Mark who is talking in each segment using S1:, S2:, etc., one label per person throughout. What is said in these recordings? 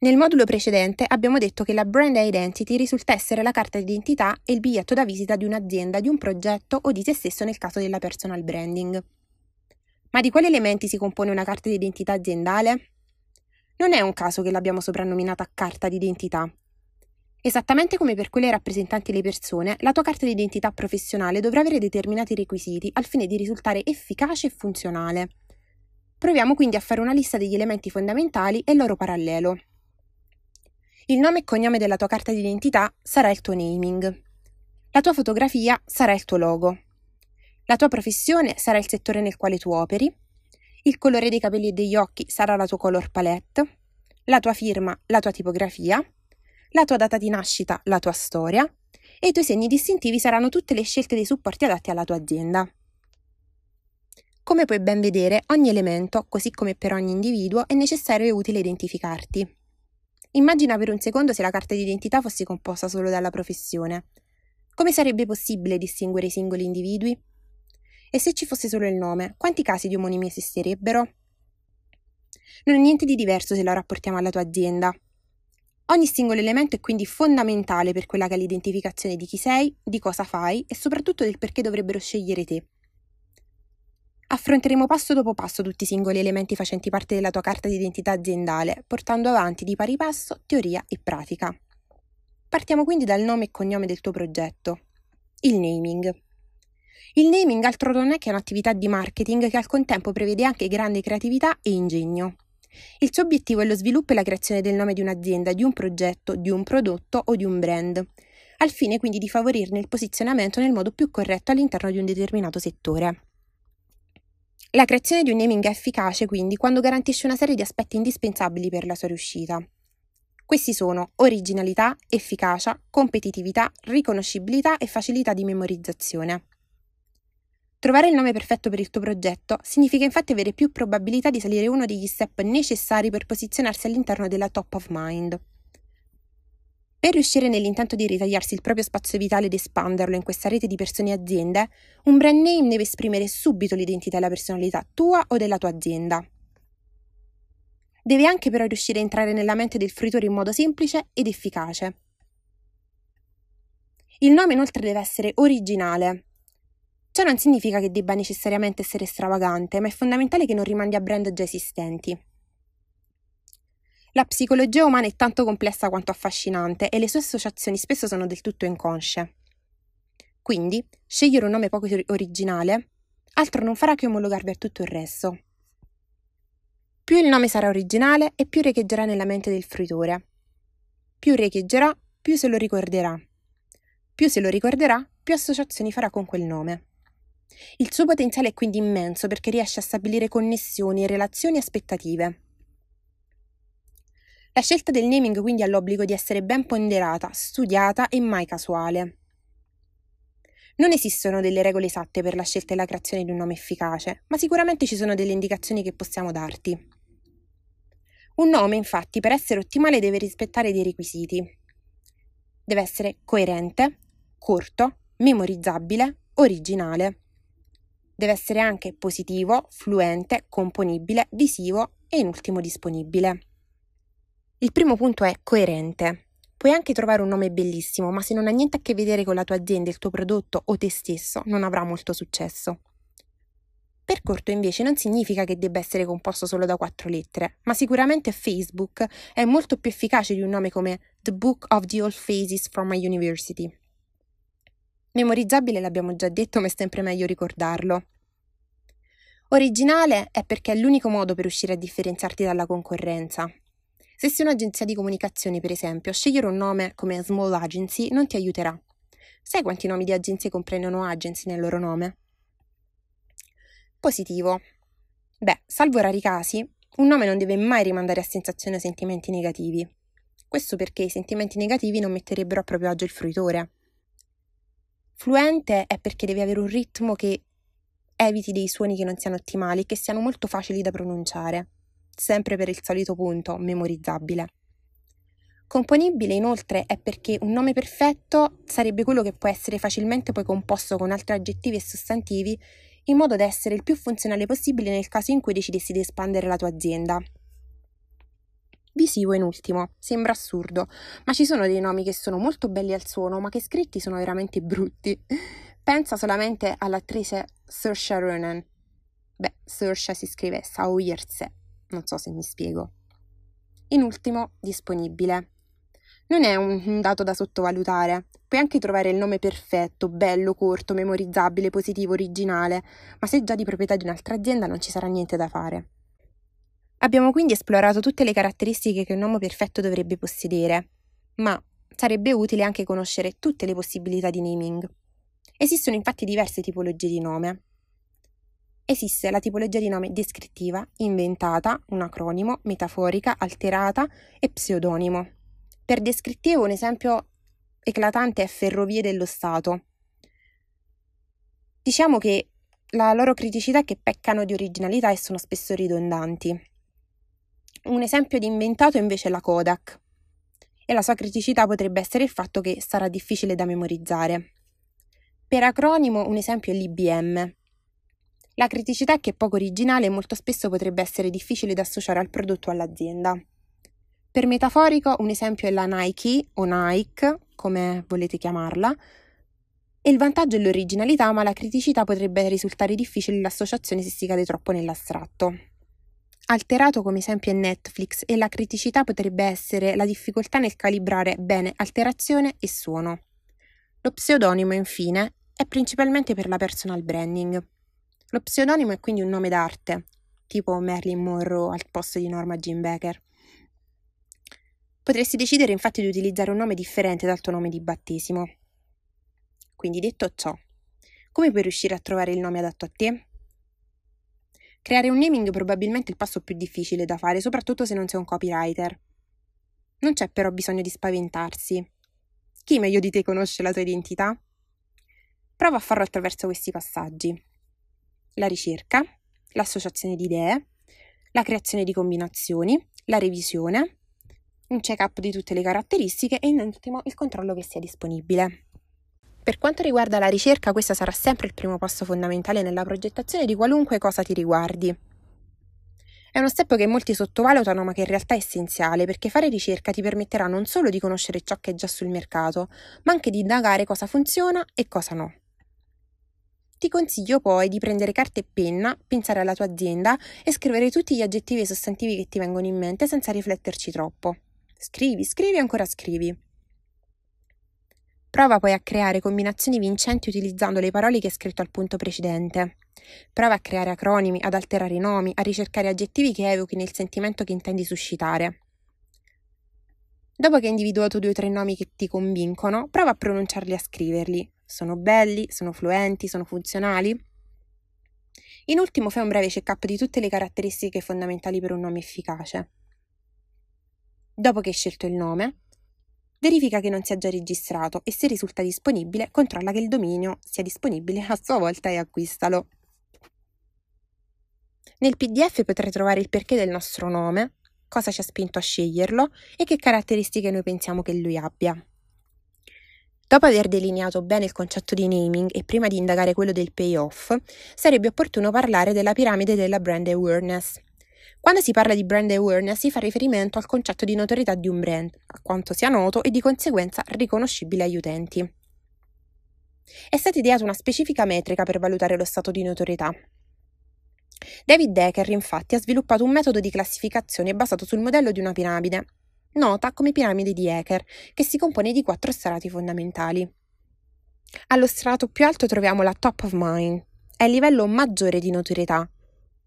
S1: Nel modulo precedente abbiamo detto che la brand identity risulta essere la carta d'identità e il biglietto da visita di un'azienda, di un progetto o di se stesso nel caso della personal branding. Ma di quali elementi si compone una carta d'identità aziendale? Non è un caso che l'abbiamo soprannominata carta d'identità. Esattamente come per quelle rappresentanti le persone, la tua carta d'identità professionale dovrà avere determinati requisiti al fine di risultare efficace e funzionale. Proviamo quindi a fare una lista degli elementi fondamentali e il loro parallelo. Il nome e cognome della tua carta d'identità sarà il tuo naming. La tua fotografia sarà il tuo logo. La tua professione sarà il settore nel quale tu operi. Il colore dei capelli e degli occhi sarà la tua color palette. La tua firma, la tua tipografia. La tua data di nascita, la tua storia. E i tuoi segni distintivi saranno tutte le scelte dei supporti adatti alla tua azienda. Come puoi ben vedere, ogni elemento, così come per ogni individuo, è necessario e utile identificarti. Immagina per un secondo se la carta d'identità fosse composta solo dalla professione. Come sarebbe possibile distinguere i singoli individui? E se ci fosse solo il nome, quanti casi di omonimi esisterebbero? Non è niente di diverso se lo rapportiamo alla tua azienda. Ogni singolo elemento è quindi fondamentale per quella che è l'identificazione di chi sei, di cosa fai e soprattutto del perché dovrebbero scegliere te. Affronteremo passo dopo passo tutti i singoli elementi facenti parte della tua carta d'identità aziendale, portando avanti di pari passo teoria e pratica. Partiamo quindi dal nome e cognome del tuo progetto. Il naming. Il naming altro non è che un'attività di marketing che al contempo prevede anche grande creatività e ingegno. Il suo obiettivo è lo sviluppo e la creazione del nome di un'azienda, di un progetto, di un prodotto o di un brand, al fine quindi di favorirne il posizionamento nel modo più corretto all'interno di un determinato settore. La creazione di un naming è efficace quindi quando garantisce una serie di aspetti indispensabili per la sua riuscita. Questi sono originalità, efficacia, competitività, riconoscibilità e facilità di memorizzazione. Trovare il nome perfetto per il tuo progetto significa infatti avere più probabilità di salire uno degli step necessari per posizionarsi all'interno della top of mind. Per riuscire nell'intento di ritagliarsi il proprio spazio vitale ed espanderlo in questa rete di persone e aziende, un brand name deve esprimere subito l'identità e la personalità tua o della tua azienda. Deve anche però riuscire a entrare nella mente del fruitore in modo semplice ed efficace. Il nome inoltre deve essere originale. Ciò non significa che debba necessariamente essere stravagante, ma è fondamentale che non rimandi a brand già esistenti. La psicologia umana è tanto complessa quanto affascinante e le sue associazioni spesso sono del tutto inconsce. Quindi, scegliere un nome poco originale altro non farà che omologarvi a tutto il resto. Più il nome sarà originale e più riecheggerà nella mente del fruitore. Più riecheggerà, più se lo ricorderà. Più se lo ricorderà, più associazioni farà con quel nome. Il suo potenziale è quindi immenso perché riesce a stabilire connessioni, relazioni e aspettative. La scelta del naming quindi ha l'obbligo di essere ben ponderata, studiata e mai casuale. Non esistono delle regole esatte per la scelta e la creazione di un nome efficace, ma sicuramente ci sono delle indicazioni che possiamo darti. Un nome, infatti, per essere ottimale deve rispettare dei requisiti. Deve essere coerente, corto, memorizzabile, originale. Deve essere anche positivo, fluente, componibile, visivo e in ultimo disponibile. Il primo punto è coerente. Puoi anche trovare un nome bellissimo, ma se non ha niente a che vedere con la tua azienda, il tuo prodotto o te stesso, non avrà molto successo. Per corto invece non significa che debba essere composto solo da quattro lettere, ma sicuramente Facebook è molto più efficace di un nome come The Book of the Old Faces from My University. Memorizzabile l'abbiamo già detto, ma è sempre meglio ricordarlo. Originale è perché è l'unico modo per riuscire a differenziarti dalla concorrenza, se sei un'agenzia di comunicazione, per esempio, scegliere un nome come Small Agency non ti aiuterà. Sai quanti nomi di agenzie comprendono agency nel loro nome? Positivo. Beh, salvo rari casi, un nome non deve mai rimandare a sensazioni o sentimenti negativi. Questo perché i sentimenti negativi non metterebbero a proprio agio il fruitore. Fluente è perché devi avere un ritmo che eviti dei suoni che non siano ottimali e che siano molto facili da pronunciare sempre per il solito punto, memorizzabile. Componibile inoltre è perché un nome perfetto sarebbe quello che può essere facilmente poi composto con altri aggettivi e sostantivi in modo da essere il più funzionale possibile nel caso in cui decidessi di espandere la tua azienda. Visivo in ultimo. Sembra assurdo, ma ci sono dei nomi che sono molto belli al suono, ma che scritti sono veramente brutti. Pensa solamente all'attrice Saoirse Ronan. Beh, Saoirse si scrive Saoirse, non so se mi spiego. In ultimo, disponibile. Non è un dato da sottovalutare. Puoi anche trovare il nome perfetto, bello, corto, memorizzabile, positivo, originale, ma se già di proprietà di un'altra azienda non ci sarà niente da fare. Abbiamo quindi esplorato tutte le caratteristiche che un uomo perfetto dovrebbe possedere, ma sarebbe utile anche conoscere tutte le possibilità di naming. Esistono infatti diverse tipologie di nome. Esiste la tipologia di nome descrittiva, inventata, un acronimo, metaforica, alterata e pseudonimo. Per descrittivo un esempio eclatante è Ferrovie dello Stato. Diciamo che la loro criticità è che peccano di originalità e sono spesso ridondanti. Un esempio di inventato invece è la Kodak e la sua criticità potrebbe essere il fatto che sarà difficile da memorizzare. Per acronimo un esempio è l'IBM. La criticità è che è poco originale e molto spesso potrebbe essere difficile da associare al prodotto o all'azienda. Per metaforico un esempio è la Nike o Nike, come volete chiamarla, e il vantaggio è l'originalità, ma la criticità potrebbe risultare difficile l'associazione se si cade troppo nell'astratto. Alterato come esempio è Netflix e la criticità potrebbe essere la difficoltà nel calibrare bene alterazione e suono. Lo pseudonimo, infine, è principalmente per la personal branding. Lo pseudonimo è quindi un nome d'arte, tipo Marilyn Monroe al posto di Norma Jean Baker. Potresti decidere infatti di utilizzare un nome differente dal tuo nome di battesimo. Quindi detto ciò, come puoi riuscire a trovare il nome adatto a te? Creare un naming è probabilmente il passo più difficile da fare, soprattutto se non sei un copywriter. Non c'è però bisogno di spaventarsi. Chi meglio di te conosce la tua identità? Prova a farlo attraverso questi passaggi. La ricerca, l'associazione di idee, la creazione di combinazioni, la revisione, un check-up di tutte le caratteristiche e in ultimo il controllo che sia disponibile. Per quanto riguarda la ricerca, questo sarà sempre il primo passo fondamentale nella progettazione di qualunque cosa ti riguardi. È uno step che molti sottovalutano ma che in realtà è essenziale perché fare ricerca ti permetterà non solo di conoscere ciò che è già sul mercato, ma anche di indagare cosa funziona e cosa no. Ti consiglio poi di prendere carta e penna, pensare alla tua azienda e scrivere tutti gli aggettivi e sostantivi che ti vengono in mente senza rifletterci troppo. Scrivi, scrivi e ancora scrivi. Prova poi a creare combinazioni vincenti utilizzando le parole che hai scritto al punto precedente. Prova a creare acronimi, ad alterare i nomi, a ricercare aggettivi che evochino il sentimento che intendi suscitare. Dopo che hai individuato due o tre nomi che ti convincono, prova a pronunciarli e a scriverli. Sono belli, sono fluenti, sono funzionali? In ultimo fai un breve check-up di tutte le caratteristiche fondamentali per un nome efficace. Dopo che hai scelto il nome, verifica che non sia già registrato e se risulta disponibile, controlla che il dominio sia disponibile a sua volta e acquistalo. Nel PDF potrai trovare il perché del nostro nome, cosa ci ha spinto a sceglierlo e che caratteristiche noi pensiamo che lui abbia. Dopo aver delineato bene il concetto di naming e prima di indagare quello del payoff, sarebbe opportuno parlare della piramide della brand awareness, quando si parla di brand awareness si fa riferimento al concetto di notorietà di un brand, a quanto sia noto e di conseguenza riconoscibile agli utenti. È stata ideata una specifica metrica per valutare lo stato di notorietà. David Decker infatti ha sviluppato un metodo di classificazione basato sul modello di una piramide, nota come piramide di Ecker, che si compone di quattro strati fondamentali. Allo strato più alto troviamo la top of mind, è il livello maggiore di notorietà,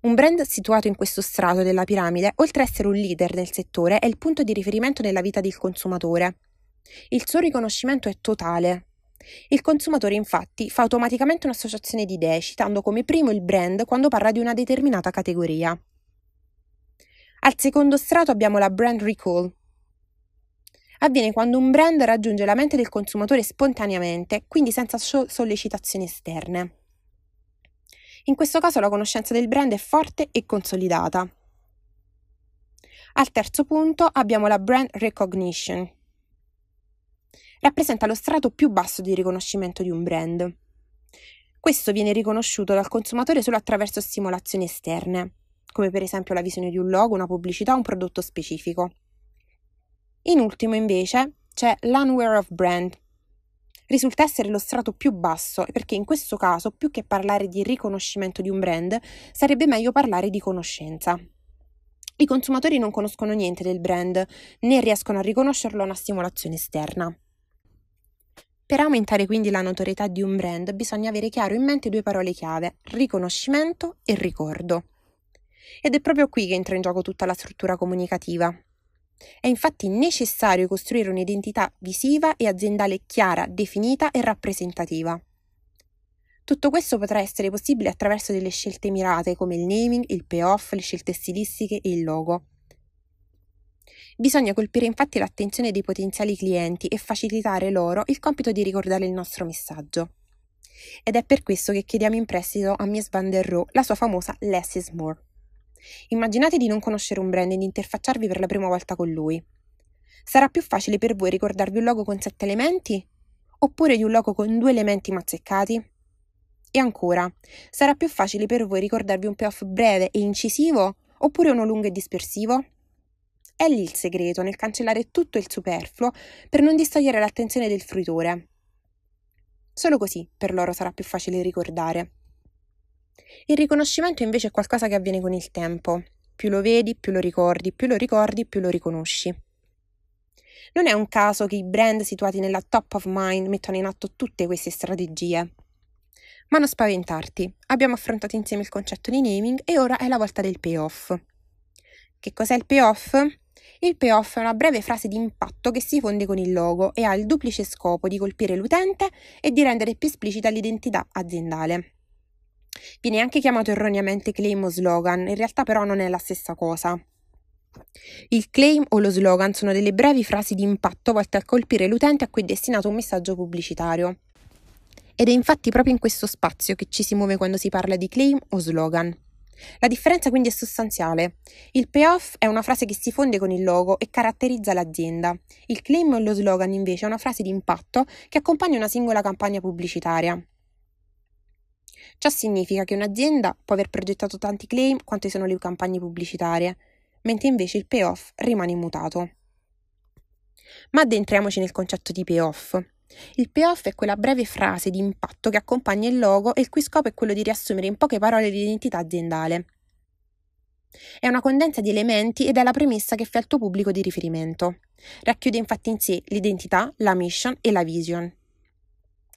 S1: un brand situato in questo strato della piramide, oltre ad essere un leader nel settore, è il punto di riferimento nella vita del consumatore. Il suo riconoscimento è totale. Il consumatore infatti fa automaticamente un'associazione di idee, citando come primo il brand quando parla di una determinata categoria. Al secondo strato abbiamo la brand recall. Avviene quando un brand raggiunge la mente del consumatore spontaneamente, quindi senza sollecitazioni esterne. In questo caso la conoscenza del brand è forte e consolidata. Al terzo punto abbiamo la brand recognition. Rappresenta lo strato più basso di riconoscimento di un brand. Questo viene riconosciuto dal consumatore solo attraverso stimolazioni esterne, come per esempio la visione di un logo, una pubblicità o un prodotto specifico. In ultimo, invece, c'è l'unware of brand. Risulta essere lo strato più basso perché in questo caso, più che parlare di riconoscimento di un brand, sarebbe meglio parlare di conoscenza. I consumatori non conoscono niente del brand, né riescono a riconoscerlo a una stimolazione esterna. Per aumentare quindi la notorietà di un brand bisogna avere chiaro in mente due parole chiave, riconoscimento e ricordo. Ed è proprio qui che entra in gioco tutta la struttura comunicativa. È infatti necessario costruire un'identità visiva e aziendale chiara, definita e rappresentativa. Tutto questo potrà essere possibile attraverso delle scelte mirate come il naming, il payoff, le scelte stilistiche e il logo. Bisogna colpire infatti l'attenzione dei potenziali clienti e facilitare loro il compito di ricordare il nostro messaggio. Ed è per questo che chiediamo in prestito a Mies van der Rohe la sua famosa Less is More. Immaginate di non conoscere un brand e di interfacciarvi per la prima volta con lui. Sarà più facile per voi ricordarvi un logo con sette elementi? Oppure di un logo con due elementi mazzeccati? E ancora, sarà più facile per voi ricordarvi un payoff breve e incisivo oppure uno lungo e dispersivo? È lì il segreto, nel cancellare tutto il superfluo per non distogliere l'attenzione del fruitore. Solo così per loro sarà più facile ricordare. Il riconoscimento invece è qualcosa che avviene con il tempo. Più lo vedi, più lo ricordi, più lo ricordi, più lo riconosci. Non è un caso che i brand situati nella top of mind mettano in atto tutte queste strategie. Ma non spaventarti, abbiamo affrontato insieme il concetto di naming e ora è la volta del payoff. Che cos'è il payoff? Il payoff è una breve frase di impatto che si fonde con il logo e ha il duplice scopo di colpire l'utente e di rendere più esplicita l'identità aziendale. Viene anche chiamato erroneamente claim o slogan, in realtà però non è la stessa cosa. Il claim o lo slogan sono delle brevi frasi di impatto volte a colpire l'utente a cui è destinato un messaggio pubblicitario. Ed è infatti proprio in questo spazio che ci si muove quando si parla di claim o slogan. La differenza quindi è sostanziale. Il payoff è una frase che si fonde con il logo e caratterizza l'azienda. Il claim o lo slogan invece è una frase di impatto che accompagna una singola campagna pubblicitaria. Ciò significa che un'azienda può aver progettato tanti claim quante sono le campagne pubblicitarie, mentre invece il payoff rimane immutato. Ma addentriamoci nel concetto di payoff. Il payoff è quella breve frase di impatto che accompagna il logo e il cui scopo è quello di riassumere in poche parole l'identità aziendale. È una condensa di elementi ed è la premessa che fa il tuo pubblico di riferimento. Racchiude infatti in sé l'identità, la mission e la vision.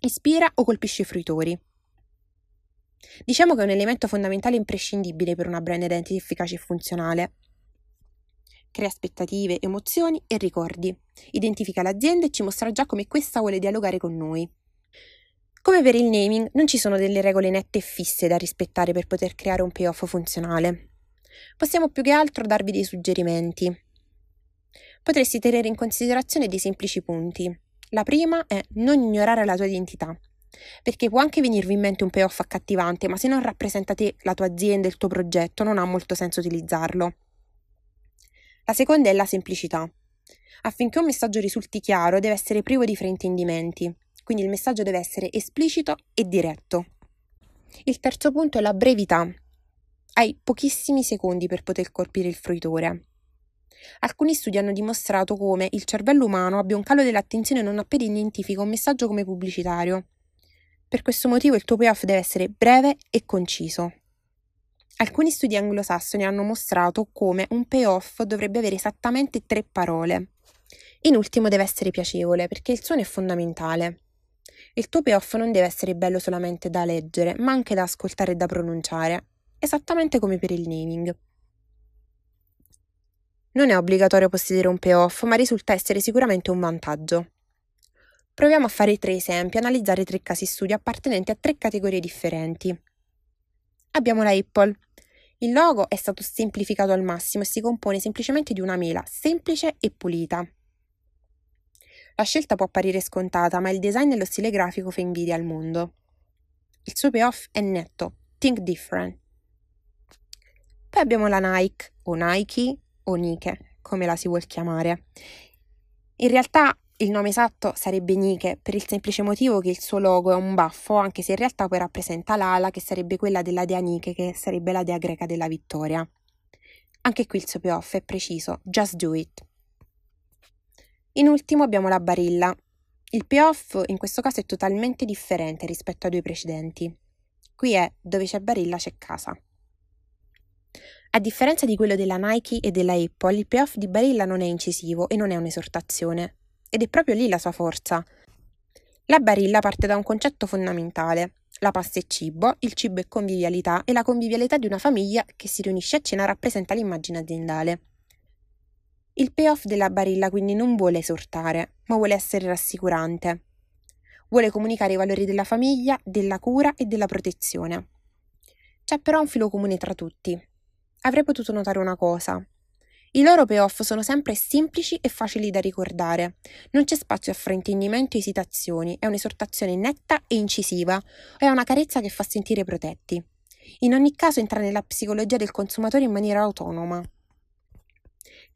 S1: Ispira o colpisce i fruitori. Diciamo che è un elemento fondamentale e imprescindibile per una brand identity efficace e funzionale crea aspettative, emozioni e ricordi. Identifica l'azienda e ci mostra già come questa vuole dialogare con noi. Come per il naming, non ci sono delle regole nette e fisse da rispettare per poter creare un payoff funzionale. Possiamo più che altro darvi dei suggerimenti. Potresti tenere in considerazione dei semplici punti. La prima è non ignorare la tua identità, perché può anche venirvi in mente un payoff accattivante, ma se non rappresenta te, la tua azienda, il tuo progetto, non ha molto senso utilizzarlo. La seconda è la semplicità. Affinché un messaggio risulti chiaro deve essere privo di fraintendimenti, quindi il messaggio deve essere esplicito e diretto. Il terzo punto è la brevità. Hai pochissimi secondi per poter colpire il fruitore. Alcuni studi hanno dimostrato come il cervello umano abbia un calo dell'attenzione non appena identifica un messaggio come pubblicitario. Per questo motivo il tuo payoff deve essere breve e conciso. Alcuni studi anglosassoni hanno mostrato come un payoff dovrebbe avere esattamente tre parole. In ultimo deve essere piacevole, perché il suono è fondamentale. Il tuo payoff non deve essere bello solamente da leggere, ma anche da ascoltare e da pronunciare, esattamente come per il naming. Non è obbligatorio possedere un payoff, ma risulta essere sicuramente un vantaggio. Proviamo a fare tre esempi, analizzare tre casi studio appartenenti a tre categorie differenti. Abbiamo la Apple. Il logo è stato semplificato al massimo e si compone semplicemente di una mela semplice e pulita. La scelta può apparire scontata, ma il design e lo stile grafico fa invidia al mondo. Il suo payoff è netto, think different. Poi abbiamo la Nike, o Nike, o Nike, come la si vuol chiamare. In realtà il nome esatto sarebbe Nike per il semplice motivo che il suo logo è un baffo, anche se in realtà poi rappresenta l'ala che sarebbe quella della dea Nike, che sarebbe la dea greca della vittoria. Anche qui il suo payoff è preciso, just do it. In ultimo abbiamo la Barilla. Il payoff in questo caso è totalmente differente rispetto ai due precedenti. Qui è dove c'è Barilla c'è casa. A differenza di quello della Nike e della Apple, il payoff di Barilla non è incisivo e non è un'esortazione. Ed è proprio lì la sua forza. La Barilla parte da un concetto fondamentale. La pasta è cibo, il cibo è convivialità e la convivialità di una famiglia che si riunisce a cena rappresenta l'immagine aziendale. Il payoff della Barilla quindi non vuole esortare, ma vuole essere rassicurante. Vuole comunicare i valori della famiglia, della cura e della protezione. C'è però un filo comune tra tutti. Avrei potuto notare una cosa. I loro payoff sono sempre semplici e facili da ricordare. Non c'è spazio a fraintendimento e esitazioni, è un'esortazione netta e incisiva, è una carezza che fa sentire protetti. In ogni caso entra nella psicologia del consumatore in maniera autonoma.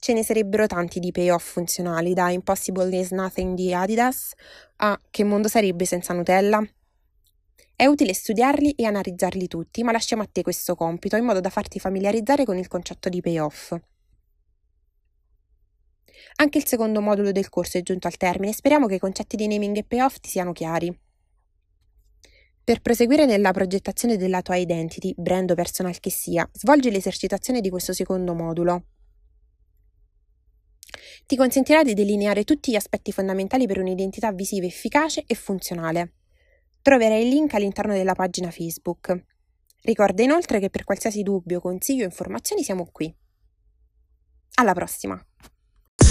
S1: Ce ne sarebbero tanti di payoff funzionali, da Impossible is Nothing di Adidas a Che mondo sarebbe senza Nutella? È utile studiarli e analizzarli tutti, ma lasciamo a te questo compito in modo da farti familiarizzare con il concetto di payoff. Anche il secondo modulo del corso è giunto al termine speriamo che i concetti di naming e payoff ti siano chiari. Per proseguire nella progettazione della tua identity, brand o personal che sia, svolgi l'esercitazione di questo secondo modulo. Ti consentirà di delineare tutti gli aspetti fondamentali per un'identità visiva efficace e funzionale. Troverai il link all'interno della pagina Facebook. Ricorda inoltre che per qualsiasi dubbio, consiglio o informazioni siamo qui. Alla prossima!